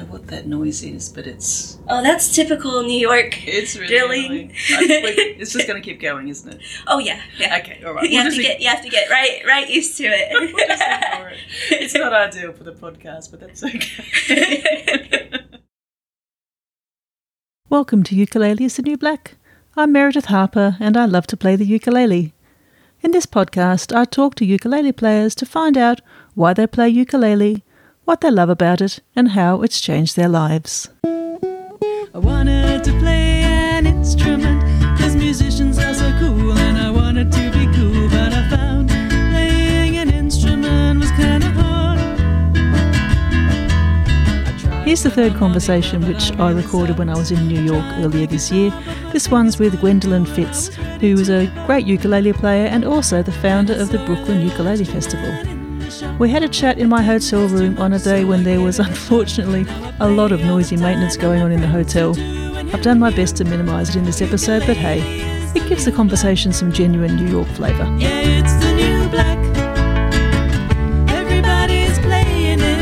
know what that noise is, but it's Oh, that's typical New York. it's really Drilling. annoying. I think we- it's just going to keep going, isn't it? Oh yeah, yeah. Okay, all right. You We'll have to get you have to get right right used to We'll just ignore it. it. It's not ideal for the podcast, but that's okay. Welcome to Ukulele is the New Black. I'm Meredith Harper and I love to play the ukulele. In this podcast, I talk to ukulele players to find out why they play ukulele, what they love about it, and how it's changed their lives. I wanted to play an instrument because musicians are so cool and I wanted to be cool, but I found playing an instrument was kind of hard. Here's the third conversation, which I recorded when I was in New York earlier this year. This one's with Gwendolyn Fitz, who is a great ukulele player and also the founder of the Brooklyn Ukulele Festival. We had a chat in my hotel room on a day when there was unfortunately a lot of noisy maintenance going on in the hotel. I've done my best to minimise it in this episode, but hey, it gives the conversation some genuine New York flavour. Yeah, it's the new black. Everybody's playing it.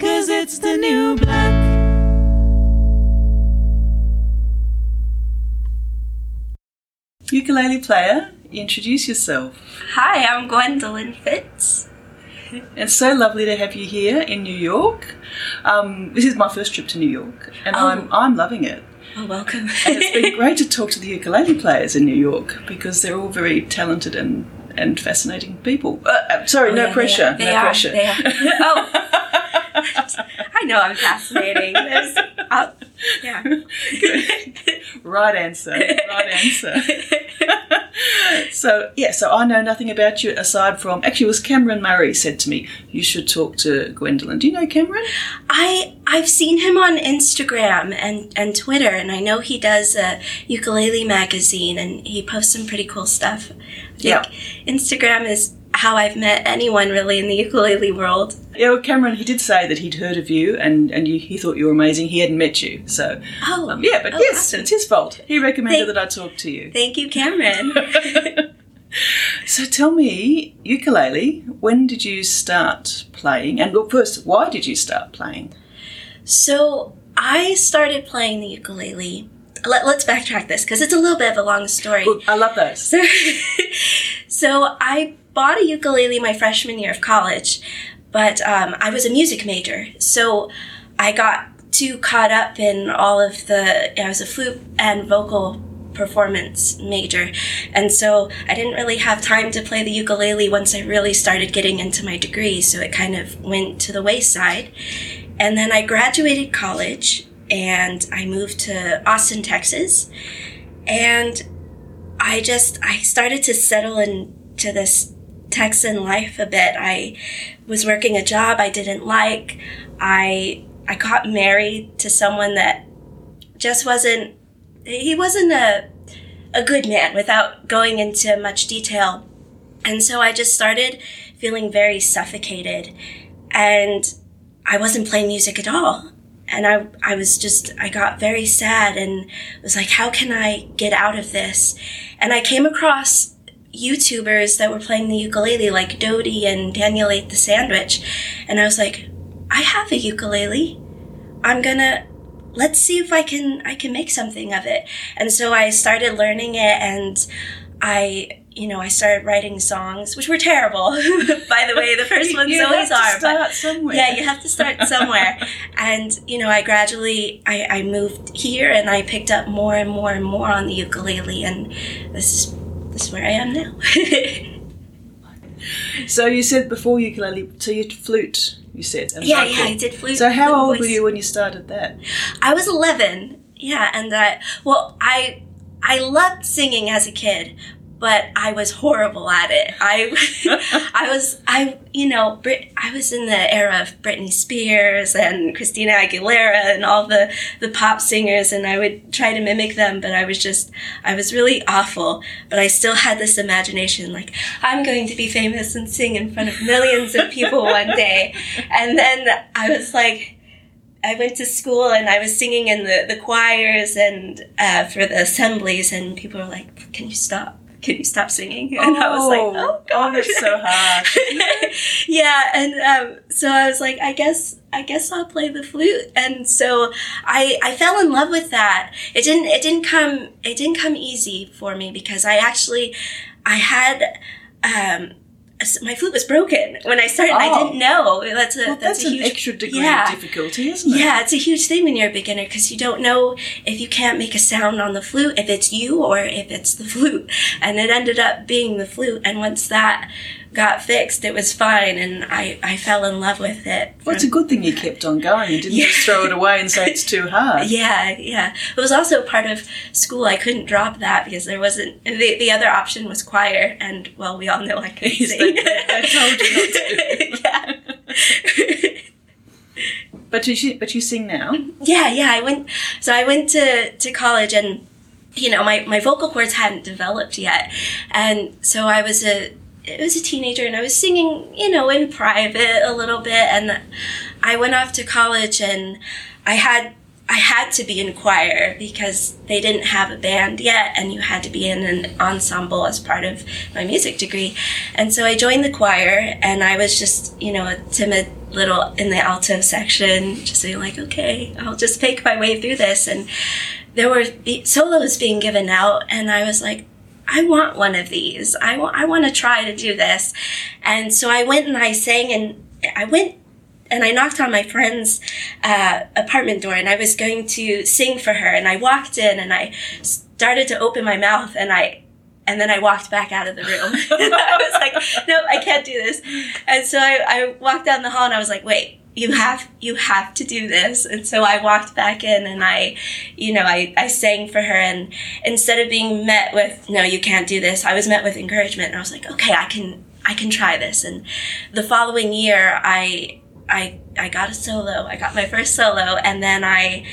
Cause it's the new black. Ukulele player, introduce yourself. Hi, I'm Gwendolyn Fitz. It's so lovely to have you here in New York. Um, this is my first trip to New York, and Oh. I'm I'm loving it. Oh, welcome. And it's been great to talk to the ukulele players in New York because they're all very talented and, and fascinating people. Uh, uh, sorry, Oh, no yeah, pressure. They no are, pressure. They are. oh, I know I'm fascinating. Uh, yeah. right answer. Right answer. so yeah, so I know nothing about you aside from actually it was Cameron Murray said to me, you should talk to Gwendolyn. Do you know Cameron? I I've seen him on Instagram and and Twitter, and I know he does a ukulele magazine, and he posts some pretty cool stuff. Yeah. Instagram is how I've met anyone really in the ukulele world. Yeah, well, Cameron, he did say that he'd heard of you and, and you, he thought you were amazing. He hadn't met you. So, Oh, um, yeah, but oh, yes, awesome. it's his fault. He recommended Thank- that I talk to you. Thank you, Cameron. So tell me, ukulele, when did you start playing? And well, first, why did you start playing? So I started playing the ukulele. Let, let's backtrack this because it's a little bit of a long story. Well, I love those. So, so I bought a ukulele my freshman year of college, but um, I was a music major. So I got too caught up in all of the, I was a flute and vocal performance major. And so I didn't really have time to play the ukulele once I really started getting into my degree. So it kind of went to the wayside. And then I graduated college and I moved to Austin, Texas. And I just I started to settle into this Texan life a bit. I was working a job I didn't like. I I got married to someone that just wasn't he wasn't a a good man without going into much detail. And so I just started feeling very suffocated and I wasn't playing music at all. And I, I was just, I got very sad and was like, how can I get out of this? And I came across YouTubers that were playing the ukulele, like Dodie and Danielle Ate the Sandwich. And I was like, I have a ukulele. I'm gonna, let's see if I can, I can make something of it. And so I started learning it and I, you know, I started writing songs, which were terrible. By the way, the first ones you always have to are. but- start somewhere. yeah, you have to start somewhere. and, you know, I gradually, I, I moved here and I picked up more and more and more on the ukulele and this is, this is where I am now. So you said before ukulele, so you flute, you said. yeah, vocal. yeah, I did flute. So how old voice. were you when you started that? I was 11. Yeah, and I, well, I, I loved singing as a kid, but I was horrible at it. I, I was, I, you know, Brit, I was in the era of Britney Spears and Christina Aguilera and all the, the pop singers, and I would try to mimic them, but I was just, I was really awful. But I still had this imagination, like, I'm going to be famous and sing in front of millions of people one day. And then I was like, I went to school and I was singing in the, the choirs and uh, for the assemblies, and people were like, "Can you stop? Can you stop singing? And I was like, oh, God. oh that's so hard. yeah, and um, so I was like, I guess I guess I'll play the flute. And so I I fell in love with that. It didn't it didn't come it didn't come easy for me because I actually I had um my flute was broken when I started. Oh. I didn't oh. know. That's a Well, that's, that's, a an huge extra degree yeah. of difficulty, isn't it? Yeah, it's a huge thing when you're a beginner because you don't know if you can't make a sound on the flute, if it's you or if it's the flute. And it ended up being the flute. And once that got fixed, it was fine. And I, I fell in love with it. Well, it's a good thing you kept on going and didn't Yeah. just throw it away and say it's too hard. yeah, yeah. It was also part of school. I couldn't drop that because there wasn't, the, the other option was choir. And, well, we all know I can Yes, sing. they- they told you not to. yeah. But you but you sing now. Yeah, yeah. I went. So I went to to college, and you know, my my vocal cords hadn't developed yet, and so I was a I was a teenager, and I was singing, you know, in private a little bit, and I went off to college, and I had. I had to be in choir because they didn't have a band yet, and you had to be in an ensemble as part of my music degree. And so I joined the choir, and I was just, you know, a timid little in the alto section, just being like, okay, I'll just make my way through this. And there were solos being given out, and I was like, I want one of these. I want, I want to try to do this. And so I went and I sang, and I went and I knocked on my friend's uh, apartment door, and I was going to sing for her. And I walked in, and I started to open my mouth, and I and then I walked back out of the room. I was like, no, I can't do this. And so I, I walked down the hall, and I was like, wait. You have you have to do this, and so I walked back in, and I, you know, I, I sang for her, and instead of being met with no, you can't do this, I was met with encouragement, and I was like, okay, I can I can try this. And the following year, I I I got a solo. I got my first solo, and then I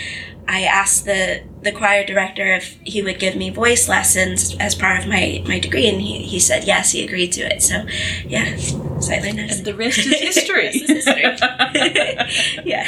I asked the the choir director if he would give me voice lessons as part of my my degree, and he, he said yes. He agreed to it. So yeah, slightly nice. And the rest is history. Is history. yeah.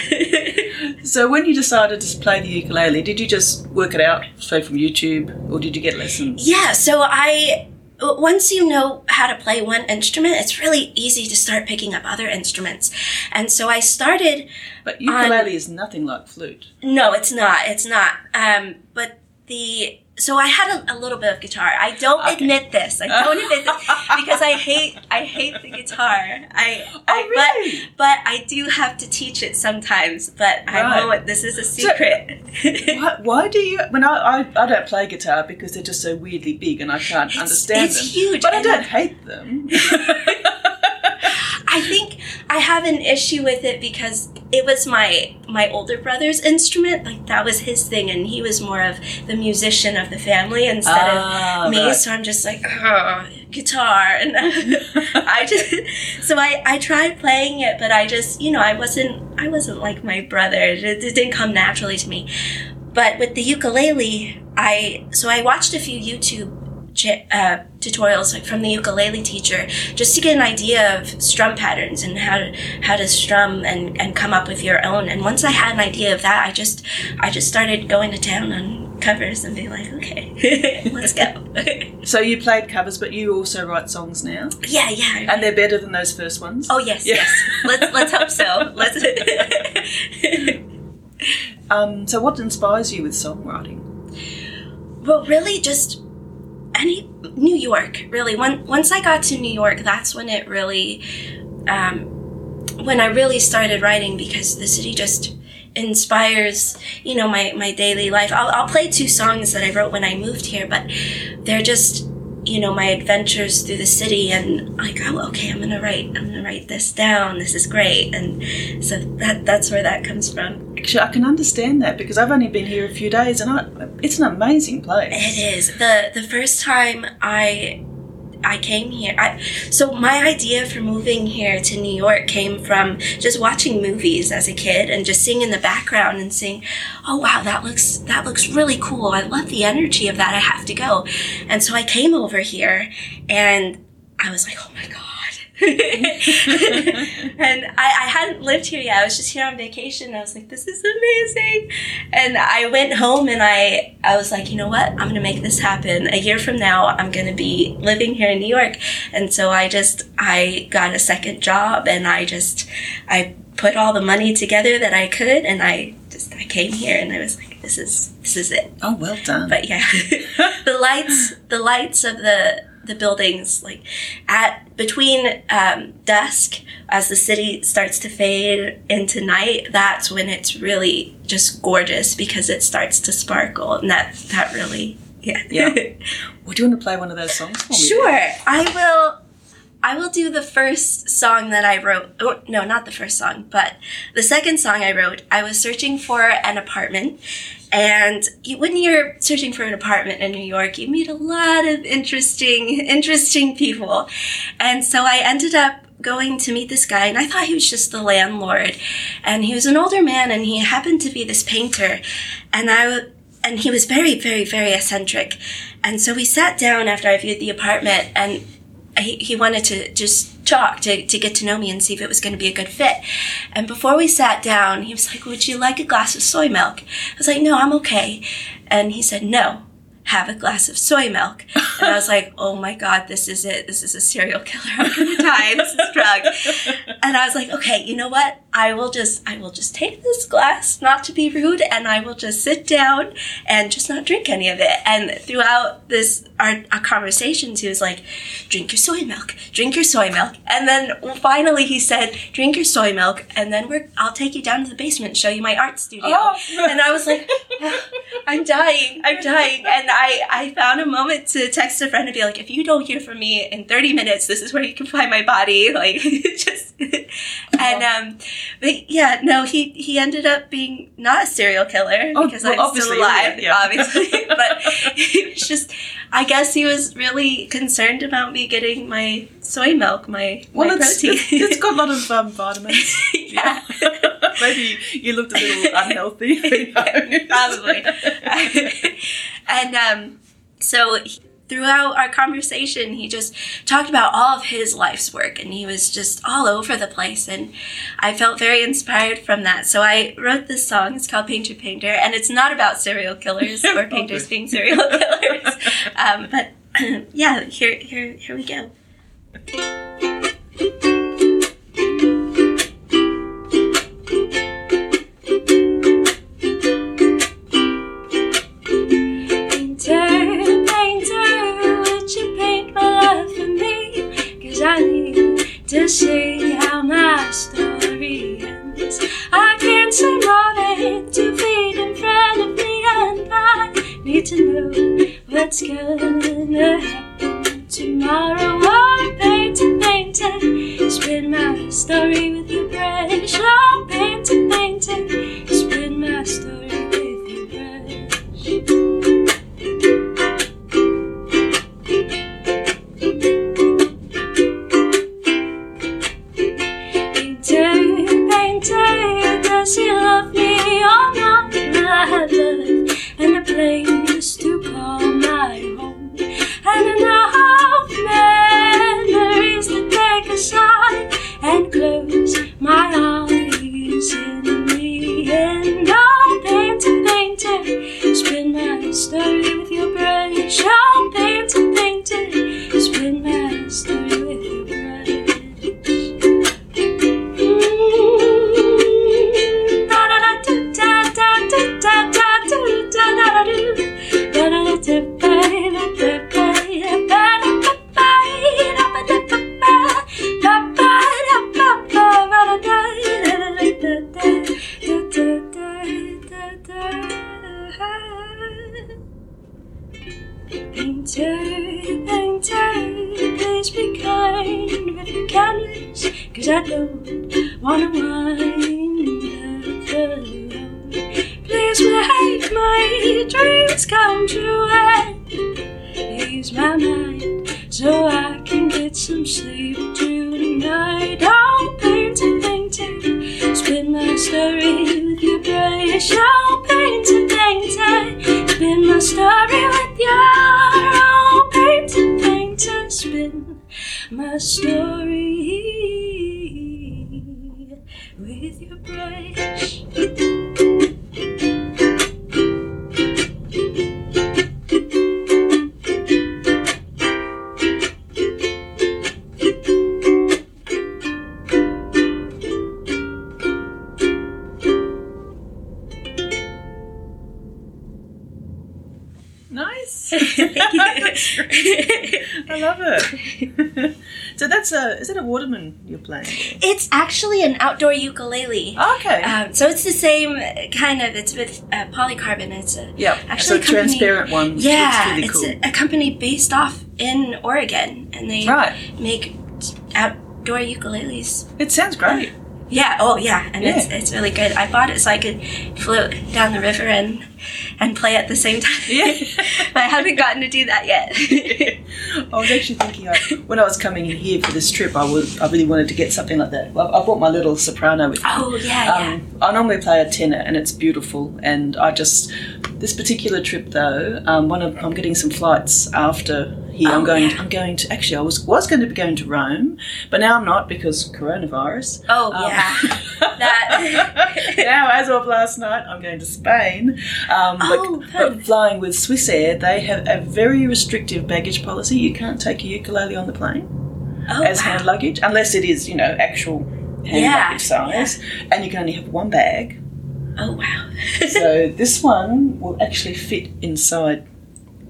so when you decided to play the ukulele, did you just work it out straight from YouTube, or did you get lessons? Yeah, so I once you know how to play one instrument, it's really easy to start picking up other instruments. And so I started But ukulele is nothing like flute. no, it's not. It's not. Um, but the so I had a, a little bit of guitar. I don't Okay. admit this. I don't admit this because I hate I hate the guitar. I, I Oh, really? but but I do have to teach it sometimes. But I Right. won't. This is a secret. Why, why do you? When I, I I don't play guitar because they're just so weirdly big and I can't understand it's them. huge, but I don't I- hate them. I think I have an issue with it because it was my my older brother's instrument. Like that was his thing, and he was more of the musician of the family instead Ah, of me. right. So I'm just like oh, guitar, and I just so I I tried playing it, but I just you know I wasn't I wasn't like my brother. It, it didn't come naturally to me. But with the ukulele, I so I watched a few YouTube uh, tutorials like from the ukulele teacher just to get an idea of strum patterns and how to how to strum and, and come up with your own. And once I had an idea of that, I just I just started going to town on covers and being like, okay, let's go. so you played covers, but you also write songs now, yeah, yeah. and they're better than those first ones. oh yes, Yeah. yes. Let's let's hope so. Let's. Um, so what inspires you with songwriting? Well, really, just any New York. Really, when, once I got to New York, that's when it really, um, when I really started writing because the city just inspires, you know, my my daily life. I'll I'll play two songs that I wrote when I moved here, but they're just you know my adventures through the city and like oh okay i'm gonna write i'm gonna write this down this is great. And so that that's where that comes from. Actually, I can understand that because I've only been here a few days, and I, it's an amazing place. It is. The the first time I I came here. I, so my idea for moving here to New York came from just watching movies as a kid and just seeing in the background and seeing, oh wow, that looks that looks really cool. I love the energy of that. I have to go, and so I came over here and I was like, oh my god. and I, I hadn't lived here yet. I was just here on vacation. I was like, this is amazing. And I went home and I, I was like, you know what? I'm going to make this happen. A year from now, I'm going to be living here in New York. And so I just, I got a second job and I just, I put all the money together that I could and I just, I came here and I was like, this is, this is it. Oh, well done. But yeah, the lights, the lights of the, the buildings like at between um, dusk as the city starts to fade into night that's when it's really just gorgeous because it starts to sparkle and that that really yeah yeah would you want to play one of those songs for me sure i will I will do the first song that I wrote. Oh, no, not the first song, but the second song I wrote. I was searching for an apartment and when you're searching for an apartment in New York, you meet a lot of interesting, interesting people. And so I ended up going to meet this guy and I thought he was just the landlord. And he was an older man and he happened to be this painter. And I, and he was very, very, very eccentric. And so we sat down after I viewed the apartment and he, he wanted to just talk to, to get to know me and see if it was going to be a good fit. And before we sat down, he was like, Would you like a glass of soy milk? I was like, No, I'm okay. And he said, No, have a glass of soy milk. And I was like, oh my God, this is it. This is a serial killer. I'm going to die. This is drug. And I was like, okay, you know what? I will just, I will just take this glass, not to be rude, and I will just sit down and just not drink any of it. And throughout this, our, our conversations, he was like, drink your soy milk, drink your soy milk. And then finally he said, drink your soy milk, and then we're, I'll take you down to the basement and show you my art studio. Oh. And I was like, oh, I'm dying, I'm dying. And I, I found a moment to text a friend and be like, if you don't hear from me in 30 minutes, this is where you can find my body. Like, just, and, um, but yeah, no, he, he ended up being not a serial killer oh, because well, I'm still alive, yeah. obviously. but he was just, I guess he was really concerned about me getting my soy milk, my, well, my it's, protein. It's, it's got a lot of um, vitamins. yeah. Maybe you looked a little unhealthy. Probably. and um, so throughout our conversation, he just talked about all of his life's work and he was just all over the place. And I felt very inspired from that. So I wrote this song. It's called Painter Painter. And it's not about serial killers or painters being serial killers. Um, but yeah, here, here, here we go. To brush. Oh, painter, painter, spin my story with your oh, painter, painter, spin my story. Love it. so that's a is it a Waterman you're playing? it's actually an outdoor ukulele. Okay. Um, so it's the same kind of. It's with uh, polycarbon. It's a yeah. actually so a company- transparent ones. yeah. It's It's really cool. a, a company based off in Oregon, and they right. make outdoor ukuleles. It sounds great. Yeah. Oh, yeah. And it's Yeah. it's really good. I bought it so I could float down the river and and play at the same time. Yeah. but I haven't gotten to do that yet. I was actually thinking I, when I was coming in here for this trip, I would I really wanted to get something like that. Well, I bought my little soprano with me. oh yeah, yeah. Um, I normally play a tenor, and it's beautiful. And I just this particular trip though, um, one of I'm getting some flights after here. I'm Oh, going. yeah. I'm going to actually. I was was going to be going to Rome, but now I'm not because coronavirus. Oh Um, yeah. That- now, as of last night, I'm going to Spain. Um, Oh, but, but flying with Swiss Air, they have a very restrictive baggage policy. You can't take a ukulele on the plane oh, as wow. hand luggage, unless it is, you know, actual hand Yeah, luggage size, and you can only have one bag. Oh wow. So this one will actually fit inside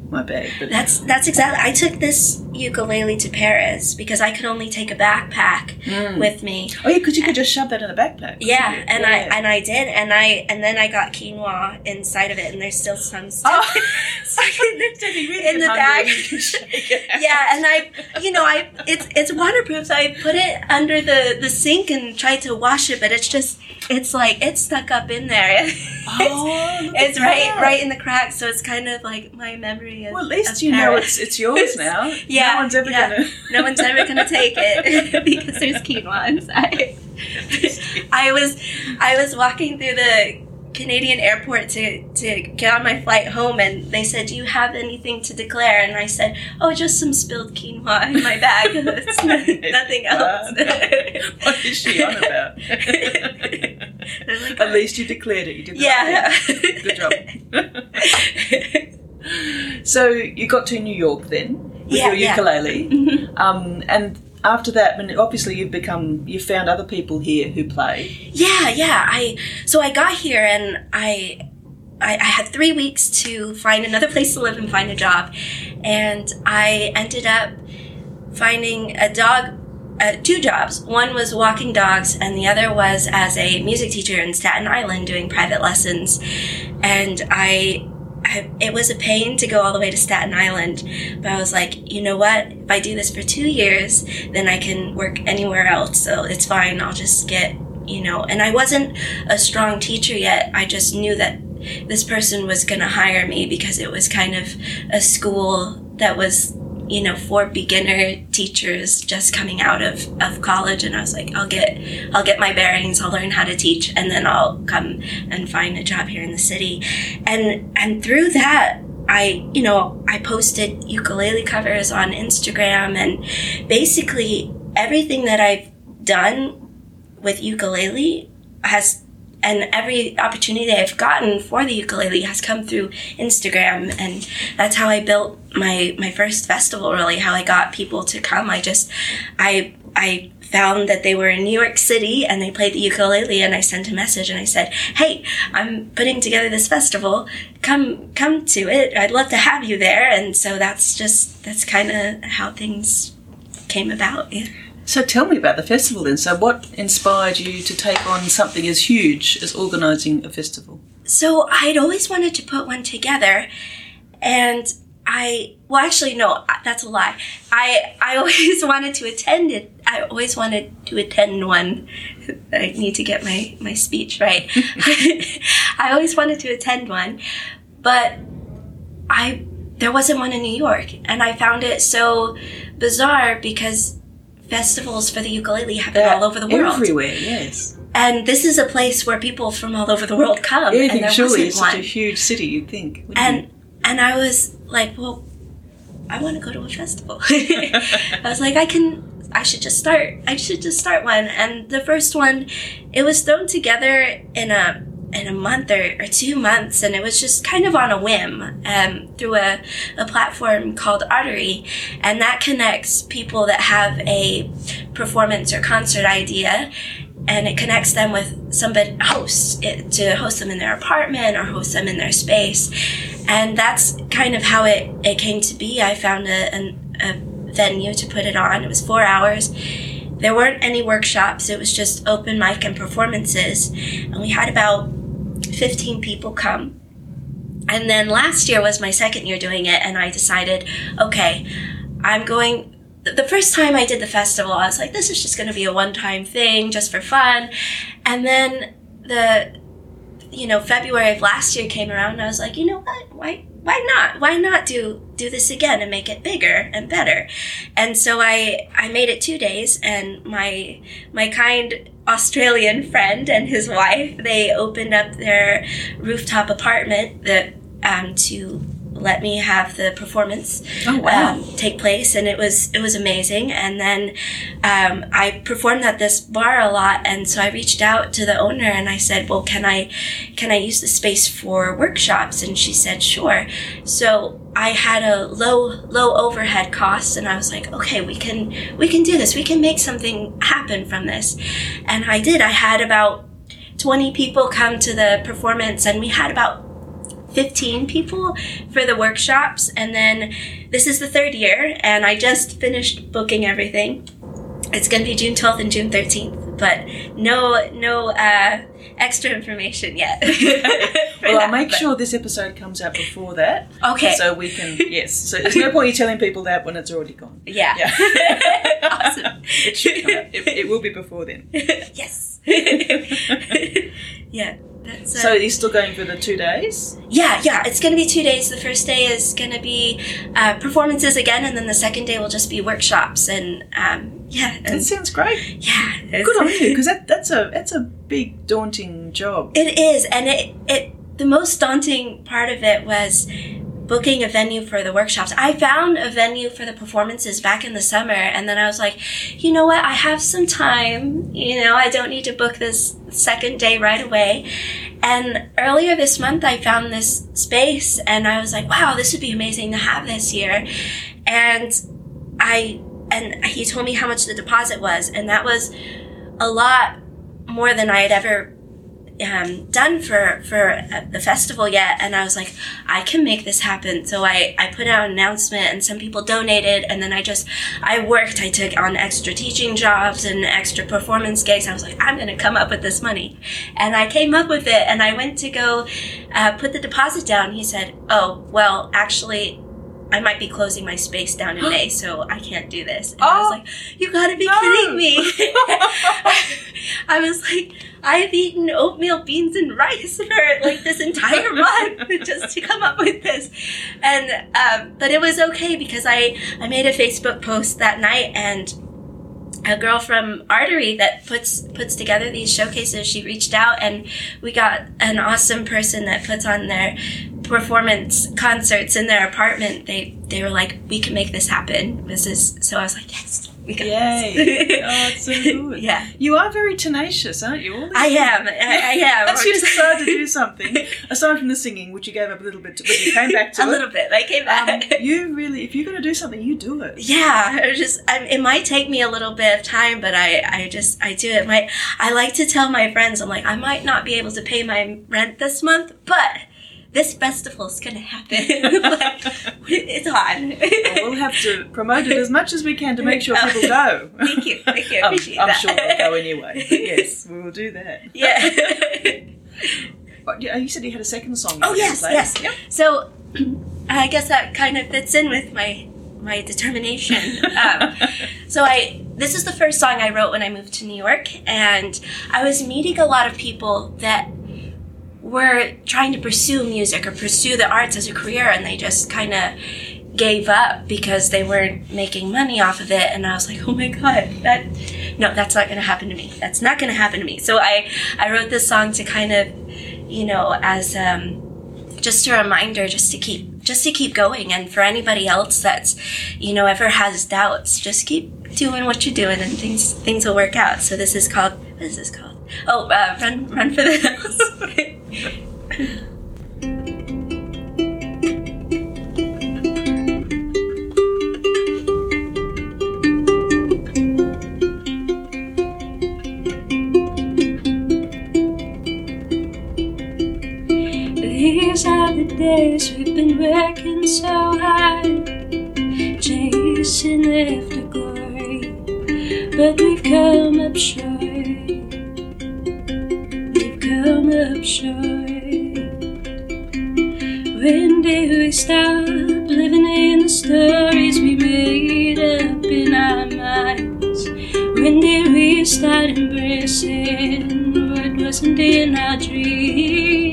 my bag. But That's that's exactly. I took this ukulele to Paris because I could only take a backpack Mm. with me. oh yeah, because you could just shove that in a backpack. Yeah, and I and I did, and I and then I got quinoa inside of it, and there's still some stuff Oh. in the, So really in the bag. you can shake it out. Yeah, and I, you know, I it's it's waterproof, so I put it under the the sink and tried to wash it, but it's just it's like it's stuck up in there. Oh, it's right that. right in the crack, so it's kind of like my memory. Well, at least you know it's it's yours now. Yeah, no one's ever yeah. gonna. No one's ever gonna take it because there's quinoa inside. I was I was walking through the Canadian airport to, to get on my flight home and they said, Do you have anything to declare? And I said, Oh, just some spilled quinoa in my bag. Nothing else. what is she on about? Like, At least you declared it. You did. the yeah. right. Good job. So you got to New York then with Yeah, your yeah. ukulele, Mhm. um, and after that, when obviously you've become, you found other people here who play. Yeah, yeah. I so I got here and I, I I had three weeks to find another place to live and find a job, and I ended up finding a dog. Uh, two jobs. One was walking dogs, and the other was as a music teacher in Staten Island doing private lessons. And I, I, it was a pain to go all the way to Staten Island, but I was like, you know what? If I do this for two years, then I can work anywhere else. So it's fine. I'll just get you know, and I wasn't a strong teacher yet. I just knew that this person was going to hire me because it was kind of a school that was, you know, for beginner teachers just coming out of, of college. And I was like, I'll get, I'll get my bearings. I'll learn how to teach and then I'll come and find a job here in the city. And, and through that, I, you know, I posted ukulele covers on Instagram and basically everything that I've done with ukulele has and every opportunity I've gotten for the ukulele has come through Instagram and that's how I built my my first festival really how I got people to come. I just I I found that they were in New York City and they played the ukulele and I sent a message and I said hey I'm putting together this festival. Come come to it. I'd love to have you there. And so that's just that's kind of how things came about yeah. So tell me about the festival then. So what inspired you to take on something as huge as organising a festival? So I'd always wanted to put one together, and I well, actually, no, that's a lie. I I always wanted to attend it. I always wanted to attend one. I need to get my my speech right. I always wanted to attend one, but I there wasn't one in New York, and I found it so bizarre because festivals for the ukulele happen all over the world. Everywhere, yes. And this is a place where people from all over the world come, Yeah, and there surely it's such a huge city, you'd think. and you? and I was like, well, I want to go to a festival. I was like, I can I should just start. I should just start one. And the first one, it was thrown together in a in a month or, or two months, and it was just kind of on a whim um, through a, a platform called Artery, and that connects people that have a performance or concert idea and it connects them with somebody hosts it, to host them in their apartment or host them in their space. And that's kind of how it, it came to be. I found a, an, a venue to put it on. It was four hours. There weren't any workshops. It was just open mic and performances. And we had about 15 people come and then last year was my second year doing it and i decided okay i'm going the first time I did the festival, I was like, this is just going to be a one time thing, just for fun. And then the, you know, February of last year came around, and I was like, you know what? Why, why not? Why not do do this again and make it bigger and better? And so I I made it two days, and my my kind Australian friend and his wife they opened up their rooftop apartment that um, to let me have the performance oh, wow. um, take place, and it was it was amazing. And then um, I performed at this bar a lot, and so I reached out to the owner and I said, "Well, can I can I use the space for workshops?" And she said, "Sure." So I had a low low overhead cost, and I was like, "Okay, we can we can do this. We can make something happen from this." And I did. I had about 20 people come to the performance, and we had about 15 people for the workshops. And then this is the third year, and I just finished booking everything. It's going to be June 12th and June 13th, but no, no uh, extra information yet. well, I'll make but... sure this episode comes out before that. Okay. So we can, yes. So there's no point you telling people that when it's already gone. Yeah. yeah. awesome. It should come out. It, it will be before then. yes. yeah. That's, so you're still going for the two days? Yeah, yeah. It's going to be two days. The first day is going to be uh, performances again, and then the second day will just be workshops. And um, yeah, and, that sounds great. Yeah, good on you because that, that's a that's a big daunting job. It is, and it it the most daunting part of it was booking a venue for the workshops. I found a venue for the performances back in the summer, and then I was like, you know what? I have some time. You know, I don't need to book this second day right away. And earlier this month, I found this space, and I was like, wow, this would be amazing to have this year. And I and he told me how much the deposit was, and that was a lot more than I had ever um, done for for uh, the festival yet and i was like i can make this happen. So i i put out an announcement and some people donated and then i just i worked. I took on extra teaching jobs and extra performance gigs. I was like i'm gonna come up with this money. And i came up with it and i went to go uh, put the deposit down. He said oh well actually I might be closing my space down in May, so I can't do this. And oh, I was oh, like, you gotta be no. kidding me. I was like, I've eaten oatmeal, beans, and rice for like this entire month just to come up with this. And um, but it was okay because I I made a Facebook post that night and a girl from Artery that puts puts together these showcases. She reached out and we got an awesome person that puts on their performance concerts in their apartment. They they were like, we can make this happen. This is so I was like, yes, we got Yay! oh, it's so good. yeah, you are very tenacious, aren't you? I am. I, I am. Once you decided to do something, aside from the singing, which you gave up a little bit, to, but you came back to a it, little bit. I came back. Um, you really, if you're going to do something, you do it. Yeah, it just I, it might take me a little bit of time, but I I just I do it. My I like to tell my friends, I'm like I might not be able to pay my rent this month, but this festival is going to happen. it's on. well, we'll have to promote it as much as we can to make sure people go. Thank you. Thank you. I appreciate I'm, that. I'm sure they'll go anyway. Yes, we will do that. Yeah. you said you had a second song. Oh yes, yes. Yep. So I guess that kind of fits in with my my determination. um, so I this is the first song I wrote when I moved to New York, and I was meeting a lot of people that were trying to pursue music or pursue the arts as a career and they just kind of gave up because they weren't making money off of it and I was like, "Oh my god, that no, that's not going to happen to me. That's not going to happen to me." So I I wrote this song to kind of, you know, as um just a reminder just to keep just to keep going and for anybody else that's you know ever has doubts just keep doing what you're doing, and things things will work out. So this is called what is this called? Oh, uh, run run for the hills. These are the days we've been working so hard, chasing after glory, but we've come up short. When did we stop living in the stories we made up in our minds? When did we start embracing what wasn't in our dreams?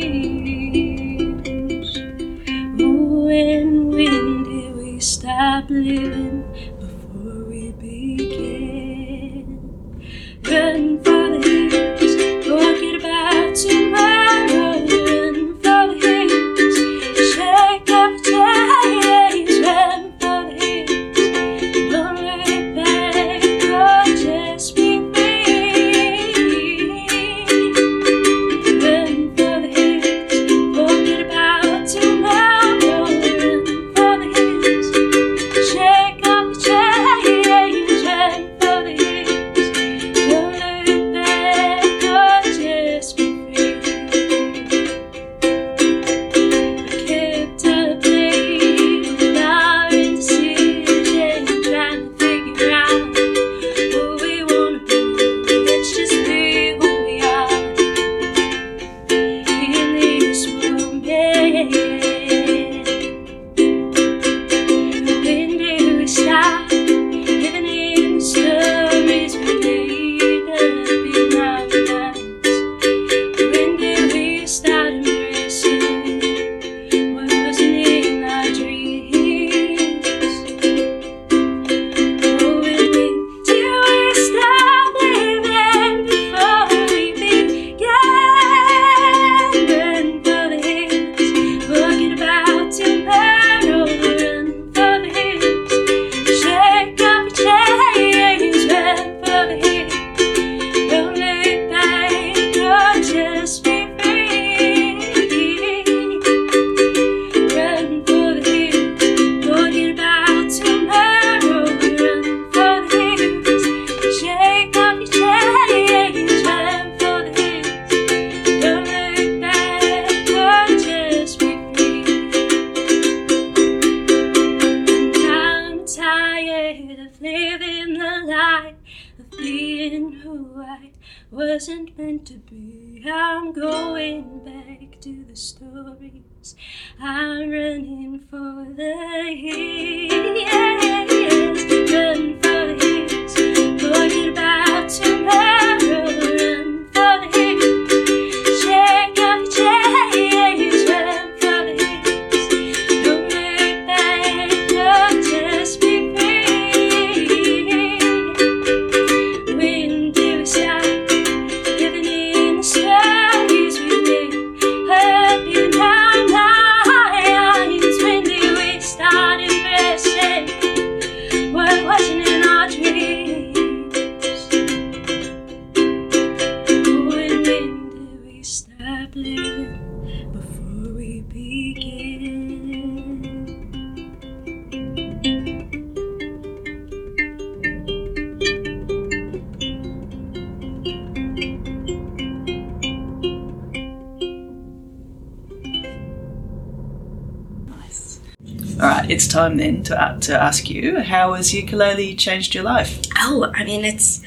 To, uh, to ask you how has ukulele changed your life? Oh, I mean, it's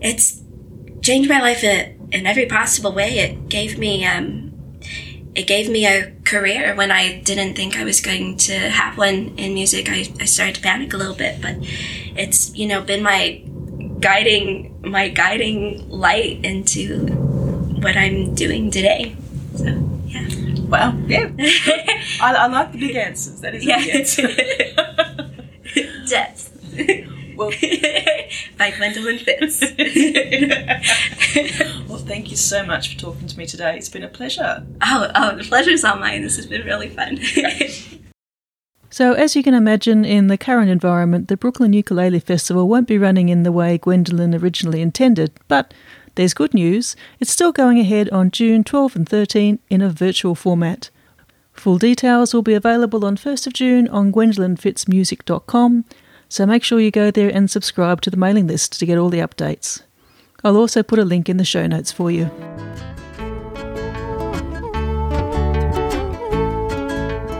it's changed my life in, in every possible way. It gave me um, it gave me a career when I didn't think I was going to have one in music. I, I started to panic a little bit, but it's you know been my guiding my guiding light into what I'm doing today. So Wow, yeah. I, I like the big answers. That is a big answer. Depth. well, by Gwendolyn Fitz. well, thank you so much for talking to me today. It's been a pleasure. Oh, oh, the pleasure's all mine. This has been really fun. So, as you can imagine, in the current environment, the Brooklyn Ukulele Festival won't be running in the way Gwendolyn originally intended, but there's good news. It's still going ahead on June 12 and 13 in a virtual format. Full details will be available on 1st of June on gwendolynfitzmusic.com, so make sure you go there and subscribe to the mailing list to get all the updates. I'll also put a link in the show notes for you.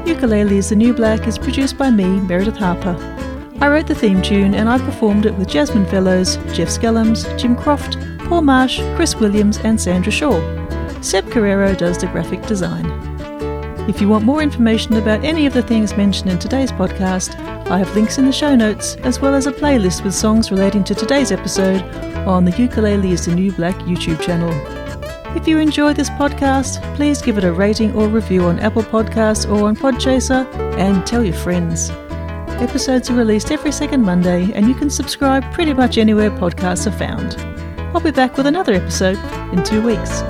Ukulele is the New Black is produced by me, Meredith Harper. I wrote the theme tune and I performed it with Jasmine Fellows, Jeff Skellams, Jim Croft, Paul Marsh, Chris Williams, and Sandra Shaw. Seb Carrero does the graphic design. If you want more information about any of the things mentioned in today's podcast, I have links in the show notes, as well as a playlist with songs relating to today's episode on the Ukulele is the New Black YouTube channel. If you enjoy this podcast, please give it a rating or review on Apple Podcasts or on Podchaser and tell your friends. Episodes are released every second Monday, and you can subscribe pretty much anywhere podcasts are found. I'll be back with another episode in two weeks.